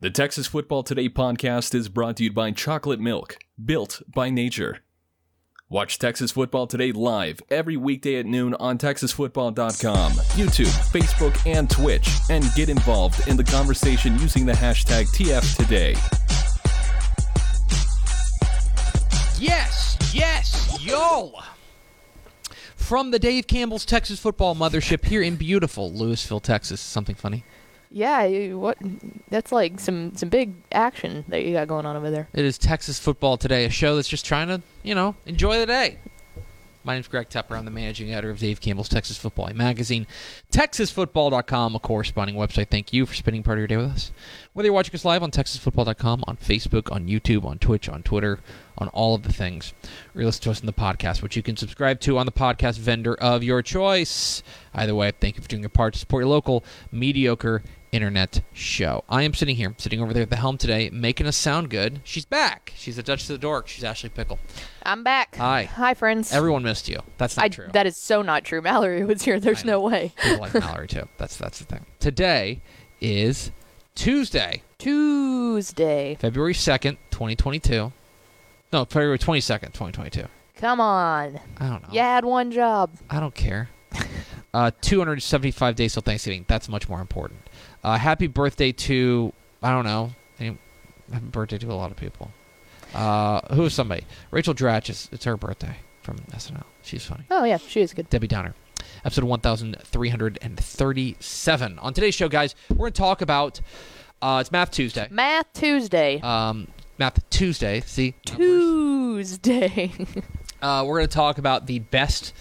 The Texas Football Today podcast is brought to you by Chocolate Milk, built by nature. Watch Texas Football Today live every weekday at noon on TexasFootball.com, YouTube, Facebook, and Twitch, and get involved in the conversation using the hashtag TFToday. Yes, yes, yo! From the Dave Campbell's Texas Football Mothership here in beautiful Lewisville, Texas. Something funny? Yeah, what? That's like some some big action that you got going on over there. It is Texas Football Today, a show that's just trying to, you know, enjoy the day. My name's Greg Tepper. I'm the managing editor of Dave Campbell's Texas Football magazine. TexasFootball.com, a corresponding website. Thank you for spending part of your day with us. Whether you're watching us live on TexasFootball.com, on Facebook, on YouTube, on Twitch, on Twitter, on all of the things, or you listen to us in the podcast, which you can subscribe to on the podcast vendor of your choice. Either way, thank you for doing your part to support your local mediocre internet show. I am sitting here, sitting over there at the helm today, making us sound good. She's back. She's the Duchess of the Dork. She's Ashley Pickle. I'm back. Hi. Hi, friends. Everyone missed you. That's not I, true. That is so not true. Mallory was here. There's no way. People like Mallory too. That's that's the thing. Today is Tuesday, Tuesday. February second, twenty twenty two. No, February twenty second, twenty twenty two. Come on. I don't know. You had one job. I don't care. uh, 275 days till Thanksgiving. That's much more important. Uh, happy birthday to I don't know. Happy birthday to a lot of people. Uh, who is somebody? Rachel Dratch. Is, it's her birthday from SNL. She's funny. Oh yeah, she is good. Debbie Downer. Episode 1337. On today's show, guys, we're going to talk about uh, it's Math Tuesday. Math Tuesday. Um, Math Tuesday. See? Tuesday. Uh, we're going to talk about the best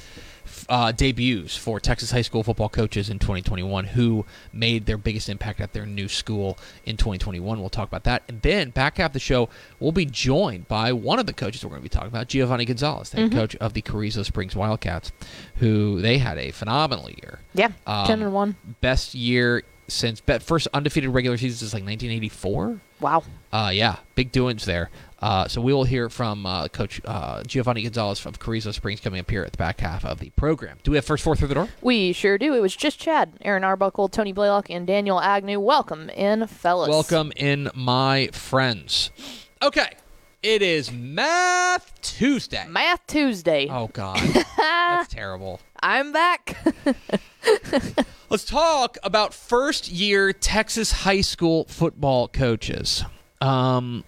uh, debuts for Texas high school football coaches in 2021 who made their biggest impact at their new school in 2021. We'll talk about that. And then, back half the show, we'll be joined by one of the coaches we're going to be talking about, Giovanni Gonzalez, the head coach of the Carrizo Springs Wildcats, who they had a phenomenal year. yeah. Um, Ten and one. Best year since first undefeated regular season is like 1984. Wow. Uh, yeah, big doings there. Uh, so we will hear from uh, Coach uh, Giovanni Gonzalez from Carrizo Springs coming up here at the back half of the program. Do we have first four through the door? We sure do. It was just Chad, Aaron Arbuckle, Tony Blaylock, and Daniel Agnew. Welcome in, fellas. Welcome in, my friends. Okay, it is Math Tuesday. Math Tuesday. oh God, that's terrible. I'm back. Let's talk about first year Texas high school football coaches. Um,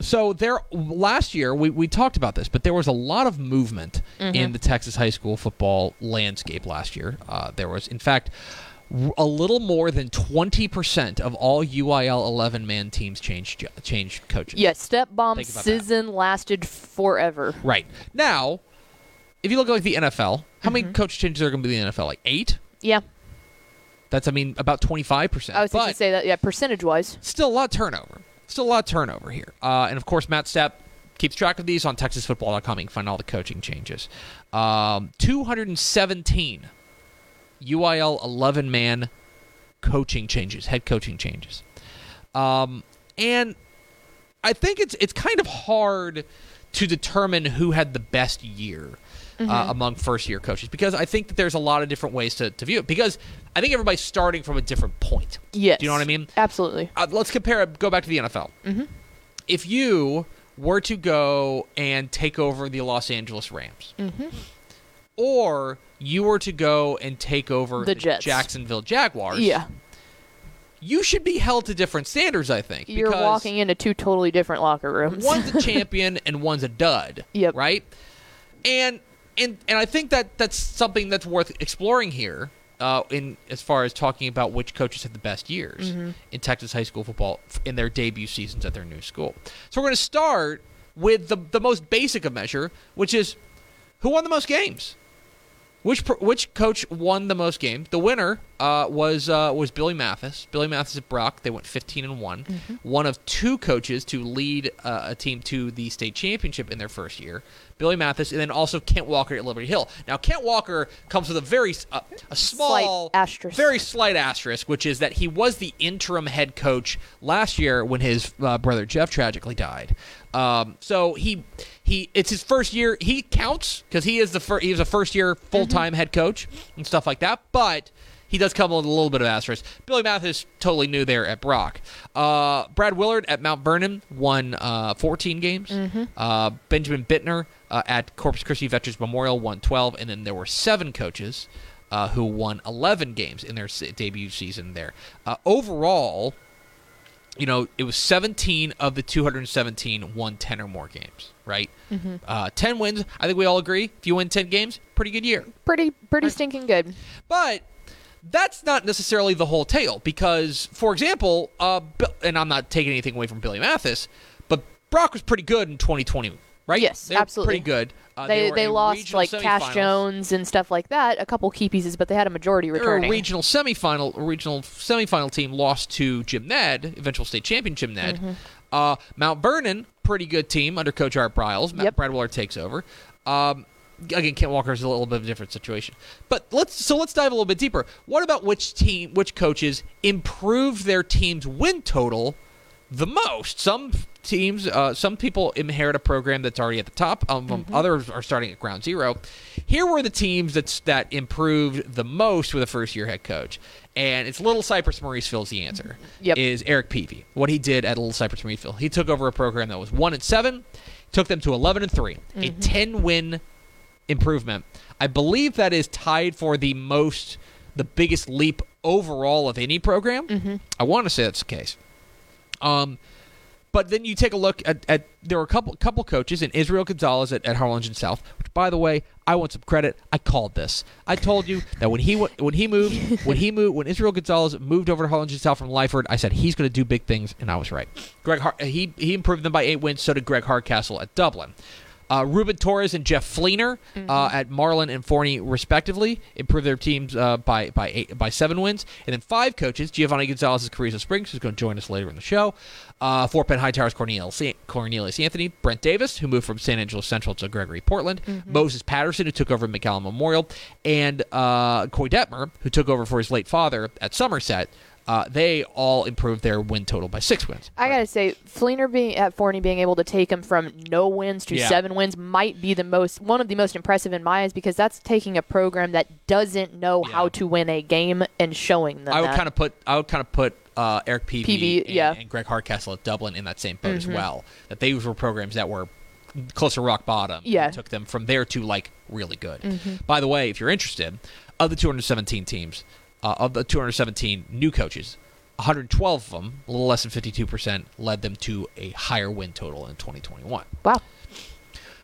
so there last year we, we talked about this, but there was a lot of movement in the Texas high school football landscape last year. Uh, there was, in fact, a little more than twenty percent of all UIL eleven man teams changed changed coaches. yeah, Step Bomb about that. lasted forever. Right now, if you look at like the NFL, how many coach changes are going to be in the NFL? Like eight. Yeah, That's I mean about twenty five percent. I was thinking to say that. Yeah, percentage wise. still a lot of turnover. Still a lot of turnover here. Uh, and of course, Matt Stepp keeps track of these on TexasFootball.com. You can find all the coaching changes. Um, 217 UIL 11 man coaching changes, head coaching changes. Um, and I think it's it's kind of hard to determine who had the best year uh, among first year coaches because I think that there's a lot of different ways to, to view it because I think everybody's starting from a different point. Yes. Do you know what I mean? Absolutely. uh, let's compare it. Go back to the NFL. Mm-hmm. If you were to go and take over the Los Angeles Rams, Mm-hmm. or you were to go and take over The Jets. Jacksonville Jaguars, Yeah, you should be held to different standards. I think you're walking into two totally different locker rooms. one's a champion and one's a dud. Yep. Right. And and and I think that that's something that's worth exploring here. Uh, in as far as talking about which coaches had the best years Mm-hmm. in Texas high school football in their debut seasons at their new school. So we're going to start with the the most basic of measure, which is who won the most games. Which which coach won the most games? The winner uh, was uh, was Billy Mathis. Billy Mathis at Brock. They went 15 and one. Mm-hmm. One of two coaches to lead uh, a team to the state championship in their first year. Billy Mathis, and then also Kent Walker at Liberty Hill. Now Kent Walker comes with a very uh, a small asterisk. very slight asterisk, which is that he was the interim head coach last year when his uh, brother Jeff tragically died. Um, so he he it's his first year. He counts because he is the fir- he was a first year full time head coach and stuff like that. But he does come with a little bit of asterisk. Billy Mathis totally new there at Brock. Uh, Brad Willard at Mount Vernon won uh, 14 games. Uh, Benjamin Bittner uh, at Corpus Christi Veterans Memorial won 12, and then there were seven coaches uh, who won 11 games in their debut season there. Uh, overall, you know, it was 17 of the 217 won 10 or more games, right? Uh, 10 wins. I think we all agree. If you win 10 games, pretty good year. Pretty pretty stinking good. But that's not necessarily the whole tale because, for example, uh, and I'm not taking anything away from Billy Mathis, but Brock was pretty good in 2020, right? Yes, they absolutely. pretty good. Uh, they were they lost like Cash. Jones and stuff like that, a couple key pieces, but they had a majority They returning. a regional semifinal, a regional semifinal team lost to Jim Ned, eventual state champion Jim Ned. Mm-hmm. Uh, Mount Vernon, pretty good team under Coach Art Briles. Yep. Brad Willard takes over. Um, again, Kent Walker is a little bit of a different situation. But let's so let's dive a little bit deeper. What about which team, which coaches improved their team's win total the most? Some teams, uh, some people inherit a program that's already at the top. Um, Mm-hmm. Others are starting at ground zero. Here were the teams that's that improved the most with a first year head coach, and it's Little Cypress Mauriceville is the answer. Yep. Is Eric Peavy what he did at Little Cypress Mauriceville? He took over a program that was one and seven, took them to eleven and 3 a ten win improvement. I believe that is tied for the most, the biggest leap overall of any program. I want to say that's the case. Um, but then you take a look at, at there were a couple couple coaches in Israel Gonzalez at, at Harlingen South, which by the way, I want some credit. I called this. I told you that when he when he moved when he moved when Israel Gonzalez moved over to Harlingen South from Lyford, I said he's going to do big things, and I was right. Greg Har- he he improved them by eight wins. So did Greg Hardcastle at Dublin. Uh, Ruben Torres and Jeff Fleener uh, at Marlin and Forney, respectively, improved their teams uh, by by eight, by seven wins. And then five coaches: Giovanni Gonzalez Carrizo Springs, who's going to join us later in the show. Uh, Fort Bend Hightower's Cornelius, Cornelius Anthony, Brent Davis, who moved from San Angelo Central to Gregory Portland, Moses Patterson, who took over McAllen Memorial, and uh, Coy Detmer, who took over for his late father at Somerset. Uh, they all improved their win total by six wins. I gotta say, Fleener being at Forney being able to take him from no wins to Yeah. seven wins might be the most one of the most impressive in my eyes because that's taking a program that doesn't know how to win a game and showing them. I would kind of put I would kind of put uh, Eric Peavy, Peavy, and, yeah. Mm-hmm. and Greg Hardcastle at Dublin in that same boat as well. That they were programs that were close to rock bottom. Yeah. Mm-hmm. took them from there to like really good. By the way, if you're interested, of the 217 teams, uh, of the 217 new coaches, 112 of them, a little less than 52 percent, led them to a higher win total in 2021. wow.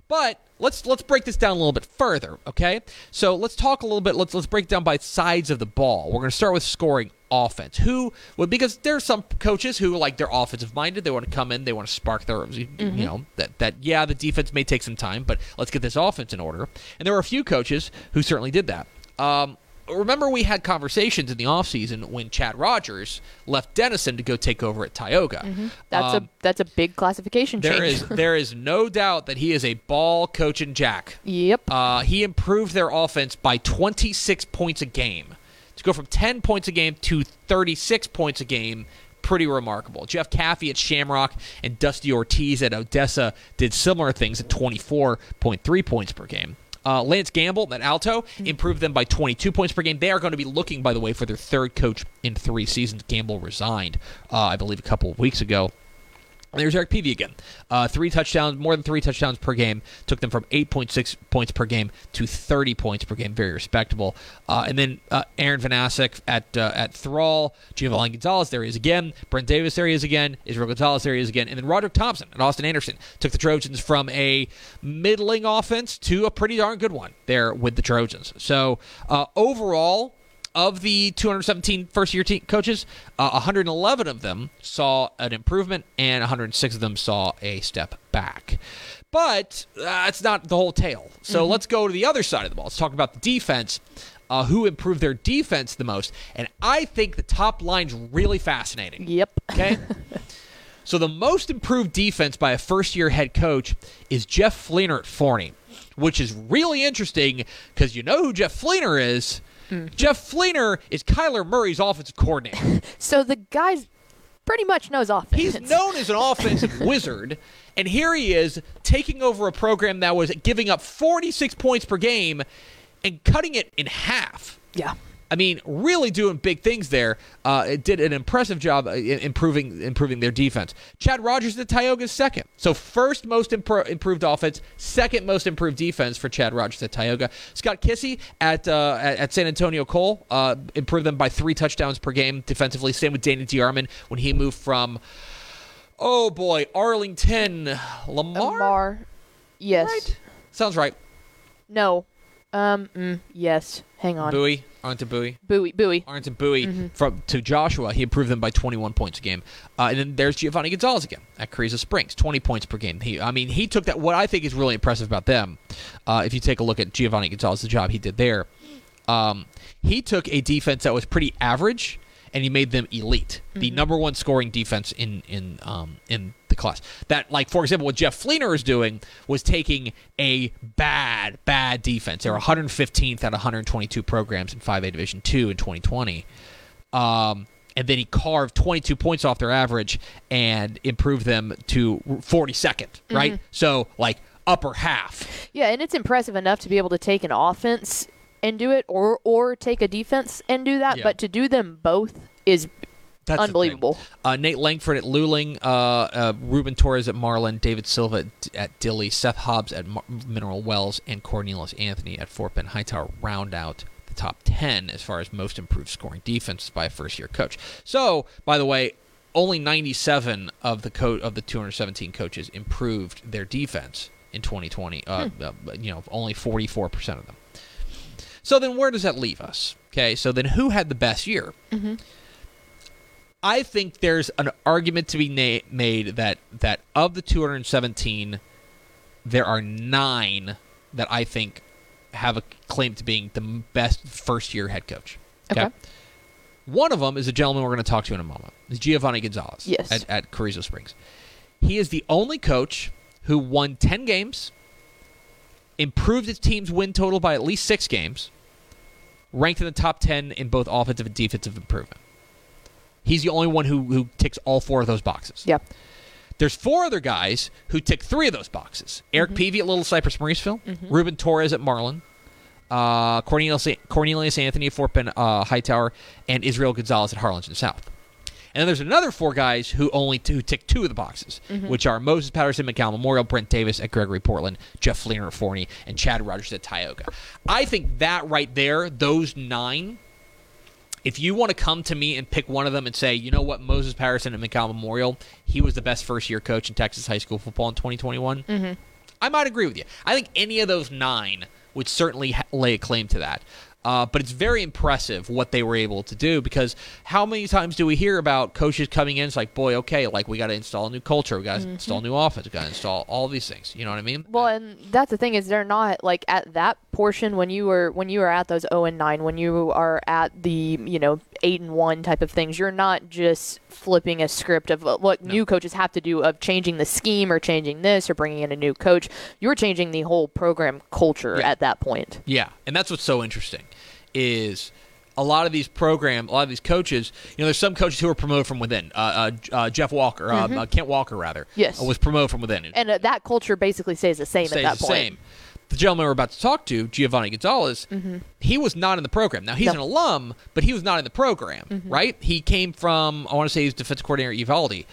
But let's let's break this down a little bit further, okay? So let's talk a little bit. Let's let's break down by sides of the ball. We're going to start with scoring offense. Who? would because there are some coaches who like they're offensive minded. They want to come in. They want to spark their, you know, that that yeah, the defense may take some time, but let's get this offense in order. And there were a few coaches who certainly did that. Um, remember we had conversations in the offseason when Chad Rogers left Denison to go take over at Tioga. That's Um, a that's a big classification there change. is there is no doubt that he is a ball coaching jack. yep. Uh, he improved their offense by 26 points a game. To go from 10 points a game to 36 points a game, pretty remarkable. Jeff Caffey at Shamrock and Dusty Ortiz at Odessa did similar things at 24.3 points per game. Uh, Lance Gamble at Alto improved them by 22 points per game. They are going to be looking, by the way, for their third coach in three seasons. Gamble resigned, uh, I believe, a couple of weeks ago. There's Eric Peavy again. Uh, three touchdowns, more than three touchdowns per game. Took them from 8.6 points per game to 30 points per game. Very respectable. Uh, and then uh, Aaron Vanasek at uh, at Thrall. Giovanni Gonzalez, there he is again. Brent Davis, there he is again. Israel Gonzalez, there he is again. And then Roderick Thompson and Austin Anderson took the Trojans from a middling offense to a pretty darn good one there with the Trojans. So uh, overall, of the 217 first year team coaches, uh, 111 of them saw an improvement and 106 of them saw a step back. But uh, that's not the whole tale. So let's go to the other side of the ball. Let's talk about the defense. uh, who improved their defense the most, and I think the top line's really fascinating. Yep. Okay. so the most improved defense by a first year head coach is Jeff Fleener at Forney, which is really interesting because you know who Jeff Fleener is. Jeff Fleener is Kyler Murray's offensive coordinator. So the guy's pretty much knows offense. He's known as an offensive wizard, and here he is taking over a program that was giving up 46 points per game and cutting it in half. Yeah. I mean, really doing big things there. Uh, it did an impressive job uh, improving improving their defense. Chad Rogers at Tioga's second. So first most impro- improved offense, second most improved defense for Chad Rogers at Tioga. Scott Kissy at uh, at, at San Antonio Cole uh, improved them by three touchdowns per game defensively. Same with Danny Diarman when he moved from oh boy Arlington Lamar. Lamar. Yes. Right? Sounds right. No. Um. Mm, yes. Hang on. Bowie, Arlington Bowie. Bowie. Bowie. Arlington Bowie from to Joshua, he improved them by 21 points a game. Uh, and then there's Giovanni Gonzalez again at Carrizo Springs, 20 points per game. He, I mean, he took that. What I think is really impressive about them, uh, if you take a look at Giovanni Gonzalez, the job he did there, um, he took a defense that was pretty average and he made them elite, the number one scoring defense in in um, in class. That, like for example, what Jeff Fleener is doing was taking a bad bad defense. They were 115th out of 122 programs in 5A Division two in 2020. Um, and then he carved 22 points off their average and improved them to 42nd, right? So like upper half. Yeah, and it's impressive enough to be able to take an offense and do it, or or take a defense and do that. Yeah. But to do them both is That's. Unbelievable. Uh, Nate Langford at Luling, uh, uh, Ruben Torres at Marlin, David Silva at, at Dilley, Seth Hobbs at Mar- Mineral Wells, and Cornelius Anthony at Fort Bend Hightower round out the top 10 as far as most improved scoring defenses by a first year coach. So, by the way, only 97 of the co- of the 217 coaches improved their defense in 2020. Uh, uh, you know, only 44% of them. So then where does that leave us? Okay, so then who had the best year? I think there's an argument to be na- made that that of the 217, there are nine that I think have a claim to being the best first year head coach. Okay. One of them is a gentleman we're going to talk to in a moment. Is Giovanni Gonzalez Yes. at, at Carrizo Springs. He is the only coach who won 10 games, improved his team's win total by at least six games, ranked in the top 10 in both offensive and defensive improvement. He's the only one who, who ticks all four of those boxes. Yep. There's four other guys who tick three of those boxes. Eric Peavy at Little Cypress Mauriceville, Ruben Torres at Marlin, uh, Cornelius, Cornelius Anthony at Fort Bend uh, Hightower, and Israel Gonzalez at Harlingen South. And then there's another four guys who only two, who tick two of the boxes, which are Moses Patterson, McAllen Memorial, Brent Davis at Gregory Portland, Jeff Fleener at Forney, and Chad Rogers at Tioga. I think that right there, those nine, if you want to come to me and pick one of them and say, you know what, Moses Patterson at McAllen Memorial, he was the best first year coach in Texas high school football in 2021, Mm-hmm. I might agree with you. I think any of those nine would certainly ha- lay a claim to that. Uh, but it's very impressive what they were able to do because how many times do we hear about coaches coming in? It's like, boy, okay, like we got to install a new culture, we got to install new offense, we got to install all these things. You know what I mean? Well, and that's the thing is they're not like at that portion when you were when you were at those 0 and 9 when you are at the, you know, 8 and 1 type of things. You're not just flipping a script of what new coaches have to do of changing the scheme or changing this or bringing in a new coach. You're changing the whole program culture Yeah. at that point. Yeah, and that's what's so interesting is a lot of these programs, a lot of these coaches. You know, there's some coaches who are promoted from within. Uh, uh, uh, Jeff Walker, uh, uh, Kent Walker, rather, Yes. uh, was promoted from within. And uh, that culture basically stays the same stays at that the point. same. The gentleman we're about to talk to, Giovanni Gonzalez, he was not in the program. Now he's Mm-hmm. No. an alum, but he was not in the program, right? He came from I want to say he's defensive coordinator at Uvalde.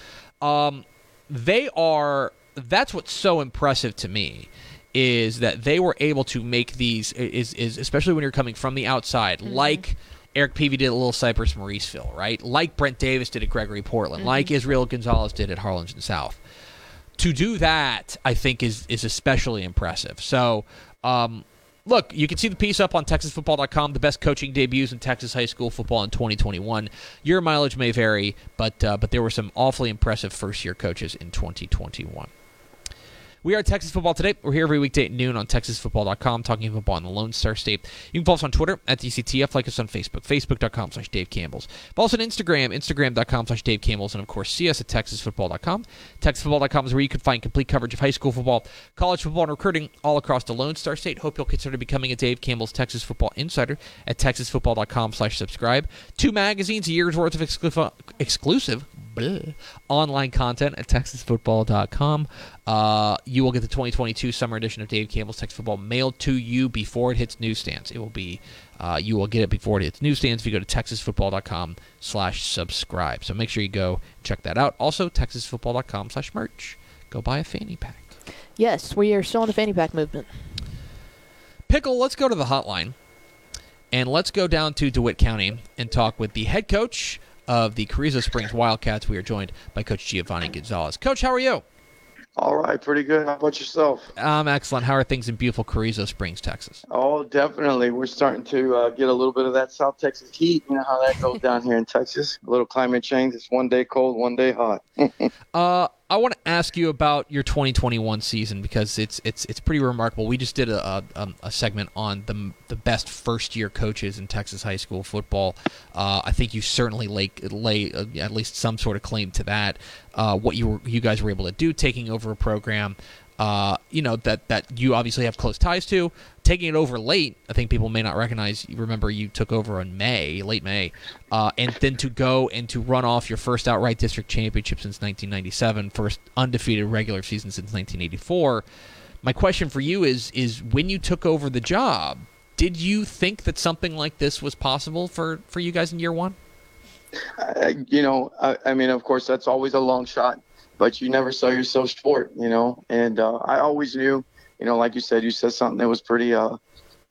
Um, they are. That's what's so impressive to me is that they were able to make these is is especially when you're coming from the outside, Mm-hmm. like. Eric Peavy did at Little Cypress Mauriceville, right? Like Brent Davis did at Gregory Portland, Mm-hmm. like Israel Gonzalez did at Harlingen South to do that, I think is is especially impressive. So, um, look, you can see the piece up on TexasFootball.com. The best coaching debuts in Texas high school football in 2021. Your mileage may vary, but uh, but there were some awfully impressive first year coaches in 2021. We are Texas Football Today. We're here every weekday at noon on TexasFootball.com, talking football in the Lone Star State. You can follow us on Twitter at DCTF, like us on Facebook, Facebook.com slash Dave Campbell's. Follow us on Instagram, Instagram.com slash Dave Campbell's, and of course, see us at TexasFootball.com. TexasFootball.com is where you can find complete coverage of high school football, college football, and recruiting all across the Lone Star State. Hope you'll consider becoming a Dave Campbell's Texas Football Insider at TexasFootball.com slash subscribe. Two magazines, a year's worth of exclu- exclusive bleh, online content at TexasFootball.com. Uh, you will get the 2022 summer edition of Dave Campbell's Texas Football mailed to you before it hits newsstands. It will be, uh, you will get it before it hits newsstands if you go to TexasFootball.com slash subscribe. So make sure you go check that out. Also, TexasFootball.com slash merch. Go buy a fanny pack. Yes, we are still in the fanny pack movement. Pickle, let's go to the hotline. And let's go down to Dimmit County and talk with the head coach of the Carrizo Springs Wildcats. We are joined by Coach Giovanni Gonzalez. Coach, how are you? All right, pretty good. How about yourself? I'm excellent. How are things in beautiful Carrizo Springs, Texas? Oh, definitely. We're starting to uh, get a little bit of that South Texas heat. You know how that goes down here in Texas. A little climate change. It's one day cold, one day hot. uh, I want to ask you about your 2021 season because it's it's it's pretty remarkable. We just did a, a, a segment on the the best first year coaches in Texas high school football. Uh, I think you certainly lay lay uh, at least some sort of claim to that. Uh, what you were, you guys were able to do, taking over a program uh, you know that that you obviously have close ties to. Taking it over late, I think people may not recognize. You remember you took over in May, late May, uh, and then to go and to run off your first outright district championship since 1997, first undefeated regular season since 1984. My question for you is: is when you took over the job, did you think that something like this was possible for for you guys in year one? Uh, you know, I, I mean, of course, that's always a long shot but you never saw yourself short, you know. And uh, I always knew, you know, like you said, you said something that was pretty, uh,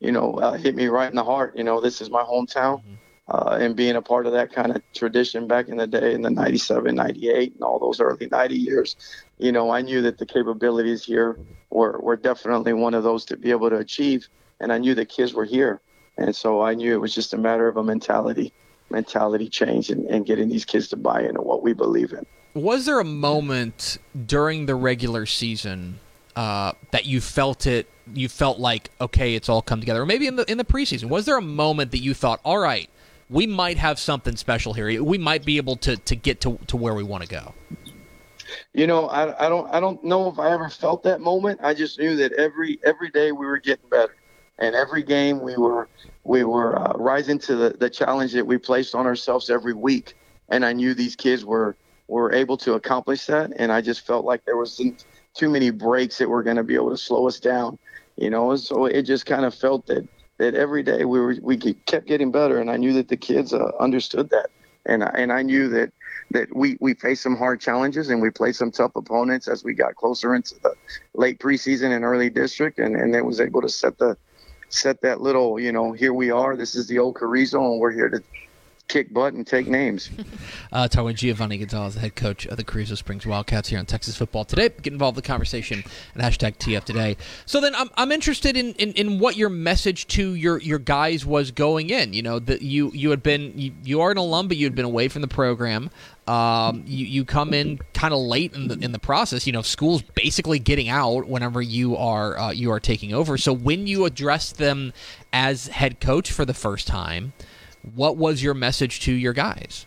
you know, uh, hit me right in the heart. You know, this is my hometown. Mm-hmm. Uh, and being a part of that kind of tradition back in the day in the 97, 98, and all those early 90 years, you know, I knew that the capabilities here were, were definitely one of those to be able to achieve. And I knew the kids were here. And so I knew it was just a matter of a mentality, mentality change and, and getting these kids to buy into what we believe in was there a moment during the regular season uh, that you felt it? You felt like okay, it's all come together. Or maybe in the in the preseason, was there a moment that you thought, all right, we might have something special here. We might be able to to get to to where we want to go. You know, I, I don't I don't know if I ever felt that moment. I just knew that every every day we were getting better, and every game we were we were uh, rising to the, the challenge that we placed on ourselves every week. And I knew these kids were were able to accomplish that. And I just felt like there was too many breaks that were going to be able to slow us down, you know. So it just kind of felt that that every day we were we kept getting better, and I knew that the kids uh, understood that, and I, and I knew that that we we faced some hard challenges and we played some tough opponents as we got closer into the late preseason and early district, and and it was able to set the set that little you know here we are this is the old Carrizo and we're here to kick butt and take names. uh, with Giovanni Gonzalez, the head coach of the Carrizo Springs Wildcats here on Texas Football Today. Get involved in the conversation at hashtag TF Today. So then I'm, I'm interested in, in, in what your message to your, your guys was going in. You know, that you, you had been, you, you are an alum, but you had been away from the program. Um, you, you come in kind of late in the in the process. You know, school's basically getting out whenever you are uh, you are taking over. So when you address them as head coach for the first time, what was your message to your guys?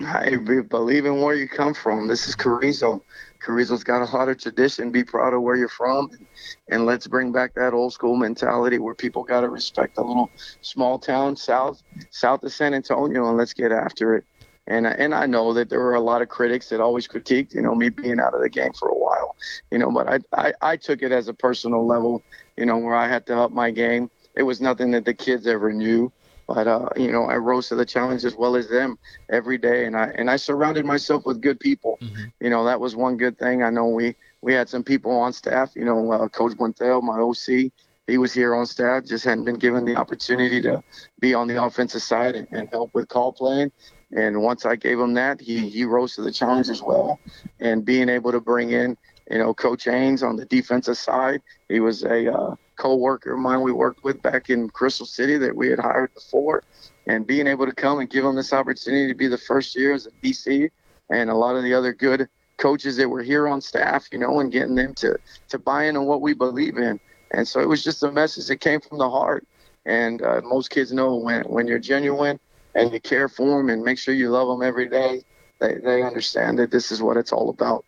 I believe in where you come from. This is Carrizo. Carrizo's got a lot of tradition. Be proud of where you're from, and, and let's bring back that old school mentality where people got to respect a little small town south south of San Antonio, and let's get after it. And and I know that there were a lot of critics that always critiqued, you know, me being out of the game for a while, you know. But I I, I took it as a personal level, you know, where I had to up my game. It was nothing that the kids ever knew but uh, you know, I rose to the challenge as well as them every day, and I and I surrounded myself with good people. Mm-hmm. You know, that was one good thing. I know we we had some people on staff. You know, uh, Coach Buentel, my OC, he was here on staff, just hadn't been given the opportunity to be on the offensive side and, and help with call playing. And once I gave him that, he he rose to the challenge as well, and being able to bring in you know Coach Haynes on the defensive side, he was a uh, co-worker of mine we worked with back in Crystal City that we had hired before, and being able to come and give them this opportunity to be the first year as a DC, and a lot of the other good coaches that were here on staff, you know, and getting them to to buy in on what we believe in. And so it was just a message that came from the heart. And uh, most kids know when when you're genuine and you care for them and make sure you love them every day, they they understand that this is what it's all about.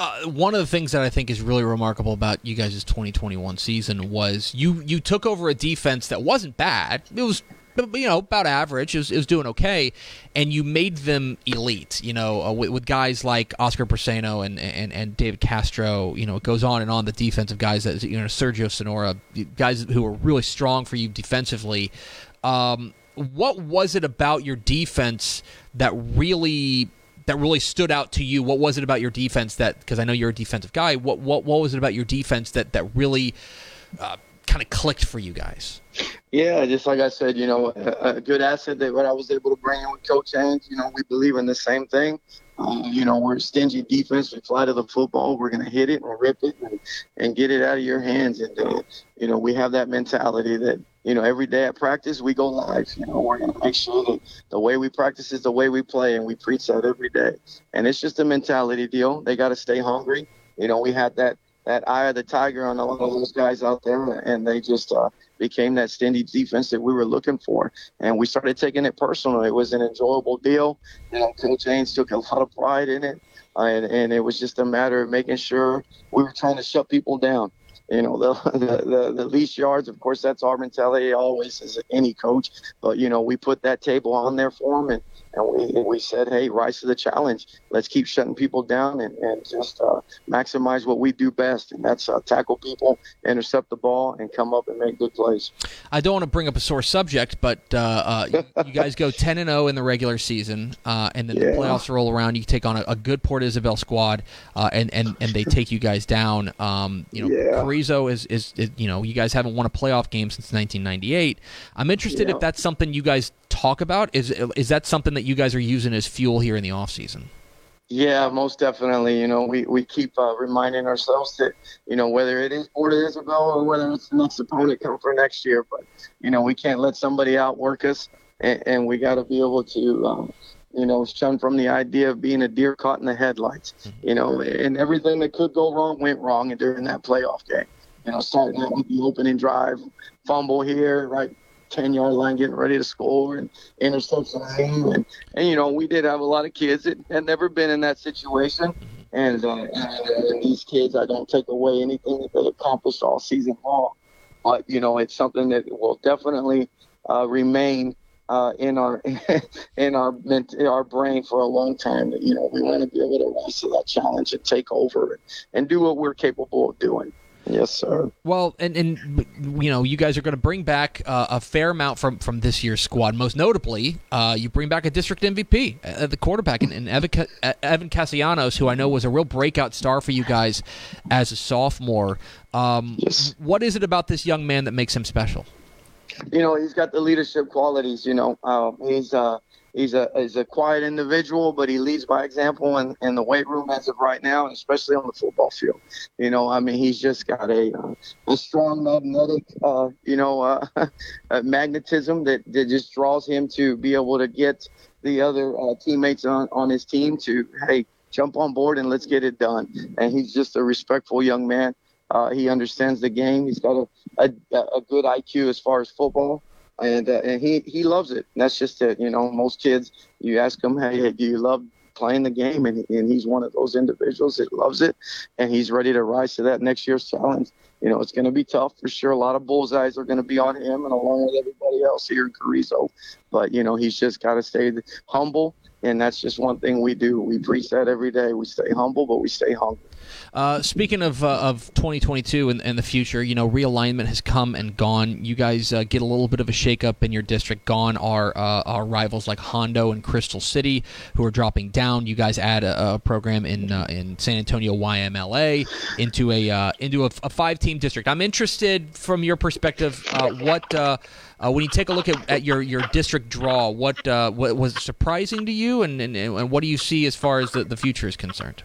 Uh, one of the things that I think is really remarkable about you guys' 2021 season was you you took over a defense that wasn't bad. It was you know about average. It was, it was doing okay, and you made them elite. You know uh, with, with, guys like Oscar Braceno and, and and David Castro. You know it goes on and on. The defensive guys that you know Sergio Sonora, guys who were really strong for you defensively. Um, what was it about your defense that really that really stood out to you? What was it about your defense that because I know you're a defensive guy. What what what was it about your defense that that really uh, kind of clicked for you guys? Yeah, just like I said, you know, a, a, good asset that what I was able to bring in with Coach Haynes. You know, we believe in the same thing. Um, you know, we're stingy defense. We fly to the football. We're going to hit it and rip it and, and get it out of your hands. And, uh, you know, we have that mentality that, you know, every day at practice, we go live. You know, we're going to make sure that the way we practice is the way we play, and we preach that every day. And it's just a mentality deal. They got to stay hungry. You know, we had that that eye of the tiger on a lot of those guys out there, and they just uh, became that stingy defense that we were looking for. And we started taking it personal. It was an enjoyable deal. You know, Coach Haynes took a lot of pride in it, uh, and, and it was just a matter of making sure we were trying to shut people down. You know, the, the, the, least yards, of course, that's our mentality always as any coach. But, you know, we put that table on there for them, and and we, we said, hey, rise to the challenge. Let's keep shutting people down and, and just uh, maximize what we do best, and that's uh, tackle people, intercept the ball, and come up and make good plays. I don't want to bring up a sore subject, but uh, uh you guys go 10 and 0 in the regular season, uh, and then yeah. the playoffs roll around. You take on a, a good Port Isabel squad, uh, and, and, and they take you guys down. Um, you know, yeah. Carrizo is, is, is, you know, you guys haven't won a playoff game since 1998. I'm interested yeah. if that's something you guys talk about? Is is that something that you guys are using as fuel here in the off season? Yeah, most definitely. You know, we, we keep uh, reminding ourselves that, you know, whether it is Port Isabel or whether it's the next opponent come for next year, but, you know, we can't let somebody outwork us and, and we got to be able to, um, you know, shun from the idea of being a deer caught in the headlights, mm-hmm. you know, and everything that could go wrong went wrong during that playoff game. You know, starting out with the opening drive, fumble here, right 10 yard line getting ready to score and interception and, and you know we did have a lot of kids that had never been in that situation and, uh, and these kids i don't take away anything that they accomplished all season long but you know it's something that will definitely uh, remain uh, in our in our in our brain for a long time. You know we want to be able to rise to that challenge and take over and, and do what we're capable of doing. Yes, sir. Well, and and you know, you guys are going to bring back uh, a fair amount from from this year's squad. Most notably, uh, you bring back a district MVP, uh, the quarterback, and, and Evan, uh, Evan Castellanos, who I know was a real breakout star for you guys as a sophomore. Um, yes. What is it about this young man that makes him special? You know, he's got the leadership qualities. You know, uh, he's uh, he's a he's a quiet individual, but he leads by example in, in the weight room as of right now, and especially on the football field. You know, I mean, he's just got a uh, a strong magnetic, uh, you know, uh, magnetism that, that just draws him to be able to get the other uh, teammates on, on his team to hey jump on board and let's get it done. And he's just a respectful young man. Uh, he understands the game. He's got a, a, a good IQ as far as football and uh, and he he loves it. And that's just it. You know, most kids, you ask them, hey, do you love playing the game? And and he's one of those individuals that loves it, and he's ready to rise to that next year's challenge. You know, it's going to be tough for sure. A lot of bullseyes are going to be on him, and along with everybody else here in Carrizo. But you know, he's just got to stay humble, and that's just one thing we do. We preach that every day. We stay humble, but we stay hungry. Uh, speaking of uh, of 2022 and, and, the future, you know, realignment has come and gone. You guys uh, get a little bit of a shakeup in your district. Gone are uh, our rivals like Hondo and Crystal City, who are dropping down. You guys add a, a program in uh, in San Antonio YMLA into a uh, into a, a five team district. I'm interested from your perspective. what when you take a look at, at your, your district draw, what what was surprising to you, and, and, and what do you see as far as the, the future is concerned?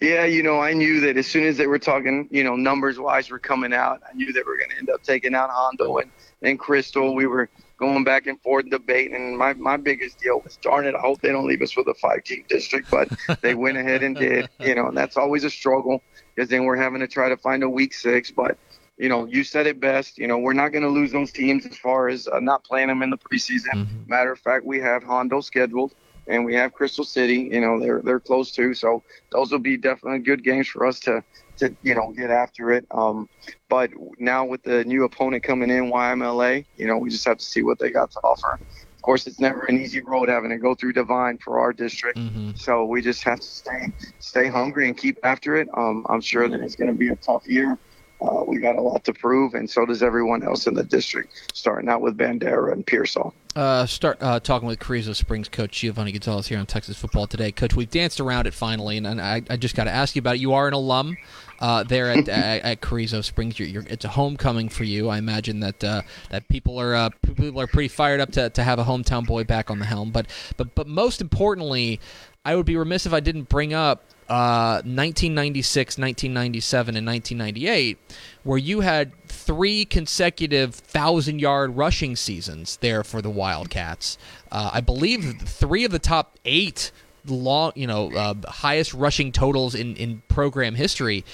Yeah, you know, I knew that as soon as they were talking, you know, numbers wise were coming out, I knew they were going to end up taking out Hondo and, and Crystal. We were going back and forth debating. And my, my biggest deal was, darn it, I hope they don't leave us with a five team district. But they went ahead and did, you know, and that's always a struggle because then we're having to try to find a week six. But, you know, you said it best. You know, we're not going to lose those teams as far as uh, not playing them in the preseason. Mhm. Matter of fact, we have Hondo scheduled. And we have Crystal City, you know, they're they're close too. So those will be definitely good games for us to to you know get after it. Um, but now with the new opponent coming in, YMLA, you know, we just have to see what they got to offer. Of course, it's never an easy road having to go through Devine for our district. Mhm. So we just have to stay stay hungry and keep after it. Um, I'm sure that it's going to be a tough year. Uh, we got a lot to prove, and so does everyone else in the district, starting out with Bandera and Pearsall. Uh, start uh, talking with Carrizo Springs coach Giovanni Gonzalez here on Texas Football Today. Coach, we've danced around it finally, and, and I, I just got to ask you about it. You are an alum uh, there at, at, at Carrizo Springs. You're, you're, it's a homecoming for you. I imagine that uh, that people are uh, people are pretty fired up to, to have a hometown boy back on the helm. But but but most importantly, I would be remiss if I didn't bring up uh, 1996, 1997, and 1998, where you had three consecutive thousand yard rushing seasons there for the Wildcats. Uh, I believe three of the top eight long, you know, uh, highest rushing totals in, in program history.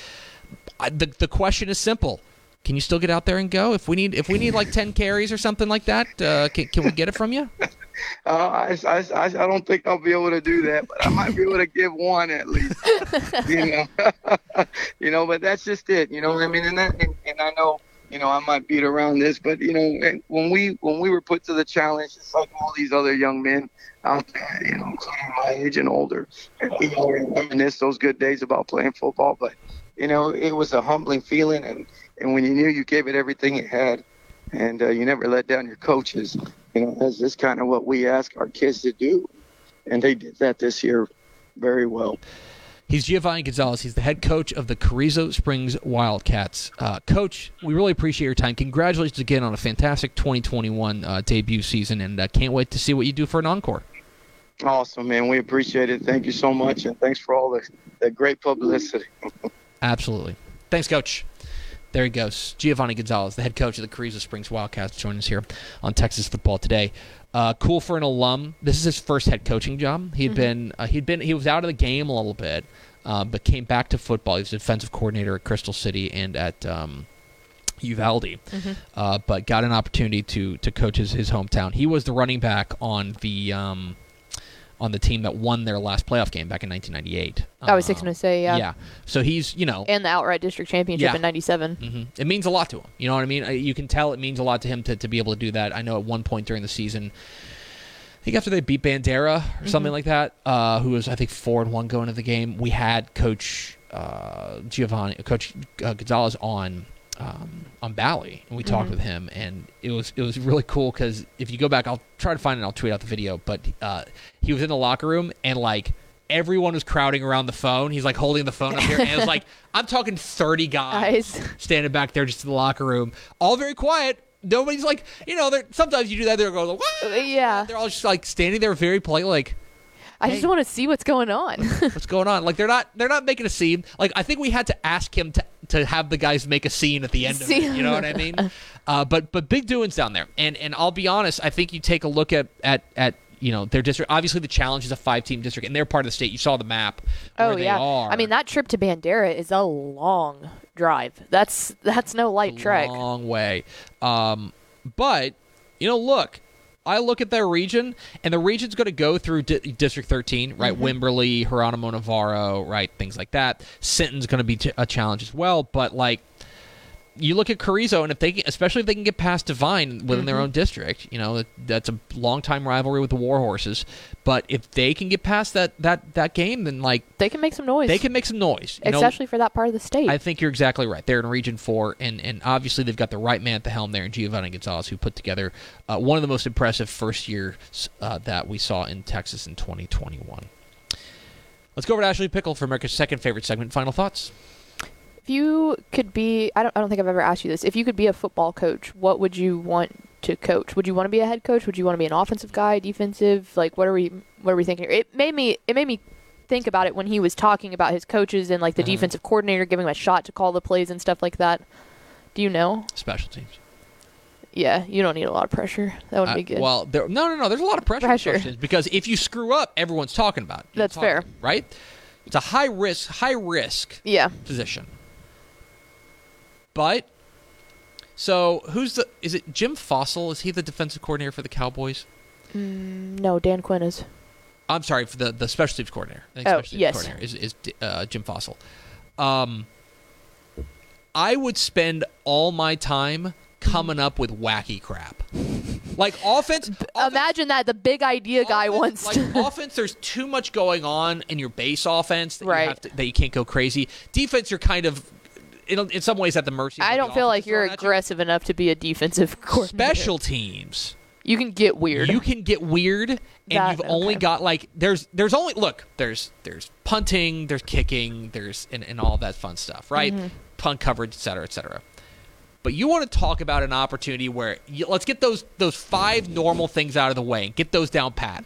I, the the question is simple. Can you still get out there and go? If we need if we need like ten carries or something like that, uh, can, can we get it from you? Uh, I, I, I, I don't think I'll be able to do that, but I might be able to give one at least. you know, you know, but that's just it. You know what I mean? And that, and, and I know, you know, I might beat around this, but you know, and when we when we were put to the challenge, it's like all these other young men out there, you know, including my age and older, we all reminisce those good days about playing football. But you know, it was a humbling feeling, and and when you knew you gave it everything it had, and uh, you never let down your coaches. You know, that's just kind of what we ask our kids to do, and they did that this year very well. He's Giovanni Gonzalez. He's the head coach of the Carrizo Springs Wildcats. Uh, coach, we really appreciate your time. Congratulations again on a fantastic 2021 uh, debut season, and uh, can't wait to see what you do for an encore. Awesome, man. We appreciate it. Thank you so much, and thanks for all the, the great publicity. Absolutely. Thanks, coach. There he goes. Giovanni Gonzalez, the head coach of the Carrizo Springs Wildcats, joining us here on Texas Football Today. Uh, cool for an alum. This is his first head coaching job. He'd been uh, he'd been he was out of the game a little bit, uh, but came back to football. He was defensive coordinator at Crystal City and at um, Uvalde, uh, but got an opportunity to to coach his, his hometown. He was the running back on the um, on the team that won their last playoff game back in 1998. I was Um, going to say, yeah. yeah. So he's you know And the outright district championship Yeah. in '97. hmm It means a lot to him. You know what I mean? You can tell it means a lot to him to, to be able to do that. I know at one point during the season, I think after they beat Bandera or something like that, uh, who was I think four and one going into the game, we had Coach uh, Giovanni, Coach uh, Gonzalez on um, on Bally, and we talked with him, and it was it was really cool because if you go back, I'll try to find it. and I'll tweet out the video, but uh, he was in the locker room and like. Everyone was crowding around the phone. He's like holding the phone up here, and it was like I'm talking 30 guys standing back there just in the locker room, all very quiet. Nobody's like, you know, sometimes you do that. They're going, like, Uh, yeah. They're all just like standing there, very polite, like, I just Hey. want to see what's going on. what's going on? Like they're not they're not making a scene. Like I think we had to ask him to to have the guys make a scene at the end of it. You know what I mean? Uh, but but big doings down there. And and I'll be honest, I think you take a look at at at you know their district. Obviously, the challenge is a five team district, and they're part of the state. You saw the map. oh yeah. I mean that trip to Bandera is a long drive. That's that's no light trek. long way. Um, but you know, look, I look at their region, and the region's going to go through Di- District 13, right? Mm-hmm. Wimberley, Geronimo Navarro, right? Things like that. Sinton's going to be t- a challenge as well, but like. You look at Carrizo, and if they, especially if they can get past Devine within their Mm-hmm. own district, you know that, that's a long time rivalry with the Warhorses. But if they can get past that that that game, then like They can make some noise. they can make some noise. You know, especially for that part of the state. I think you're exactly right. They're in Region Four, and and obviously they've got the right man at the helm there, in Giovanni Gonzalez, who put together uh, one of the most impressive first years uh, that we saw in Texas in 2021. Let's go over to Ashley Pickle for America's second favorite segment. Final thoughts. If you could be, I don't, I don't think I've ever asked you this. If you could be a football coach, what would you want to coach? Would you want to be a head coach? Would you want to be an offensive guy, defensive? Like, what are we, what are we thinking? It made me, it made me think about it when he was talking about his coaches and like the Uh-huh. defensive coordinator giving him a shot to call the plays and stuff like that. Do you know? Special teams. Yeah, you don't need a lot of pressure. That would Uh, be good. Well, there, no, no, no. There's a lot of pressure, Pressure. because if you screw up, everyone's talking about it. That's talk- fair. right? It's a high risk, high risk yeah. position. But so who's the? Is it Jim Fassel? Is he the defensive coordinator for the Cowboys? No, Dan Quinn is. I'm sorry for the the special teams coordinator. Oh, special teams yes. coordinator is is uh, Jim Fassel. Um, I would spend all my time coming up with wacky crap, like offense. offense Imagine that the big idea guy offense- wants like to. offense. There's too much going on in your base offense that, you, Right. have to, that you can't go crazy. Defense, you're kind of in, in some ways at the mercy. of I don't feel like you're at you. aggressive enough to be a defensive coordinator. Special teams. You can get weird. You can get weird, and That- you've only got like there's there's only look there's there's punting, there's kicking, there's and, and all that fun stuff, right? Mm-hmm. Punt coverage, et cetera, et cetera. But you want to talk about an opportunity where you, let's get those those five normal things out of the way and get those down pat,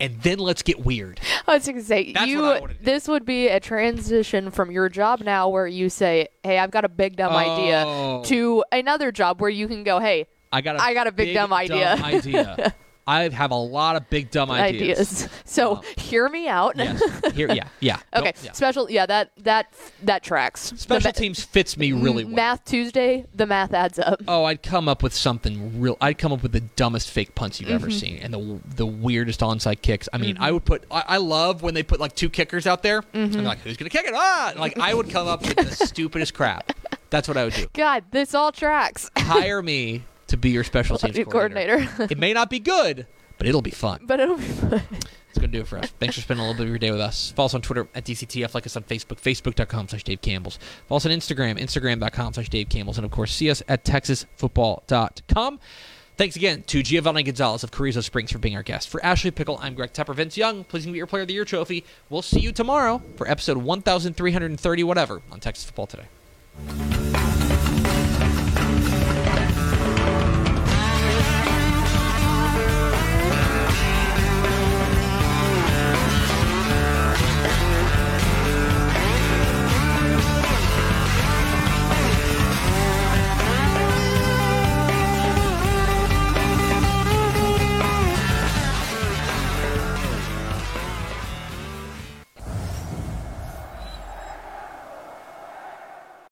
and then let's get weird. I was going to say That's you. what I wanna do. This would be a transition from your job now, where you say, "Hey, I've got a big dumb Oh. idea," to another job where you can go, "Hey, I got a I got a big dumb idea." idea. I have a lot of big dumb ideas. ideas." So Uh, hear me out. yes. Here, yeah, yeah. okay, Nope, yeah. special. Yeah, that that that tracks. Special ma- teams fits me really well. Math Tuesday, the math adds up. Oh, I'd come up with something real. I'd come up with the dumbest fake punts you've Mm-hmm. ever seen, and the the weirdest onside kicks. I mean, I would put. I, I love when they put like two kickers out there. And Mm-hmm. they're like, who's gonna kick it? Ah! Like I would come up with the stupidest crap. That's what I would do. God, this all tracks. Hire me to be your special teams coordinator. coordinator. it may not be good, but it'll be fun. but it'll be fun. It's going to do it for us. Thanks for spending a little bit of your day with us. Follow us on Twitter at DCTF. Like us on Facebook, facebook.com slash Dave Campbell's. Follow us on Instagram, instagram.com slash Dave Campbell's. And, of course, see us at texasfootball.com. Thanks again to Giovanni Gonzalez of Carrizo Springs for being our guest. For Ashley Pickle, I'm Greg Tepper. Vince Young, please be your Player of the Year trophy. We'll see you tomorrow for episode 1330 whatever on Texas Football Today.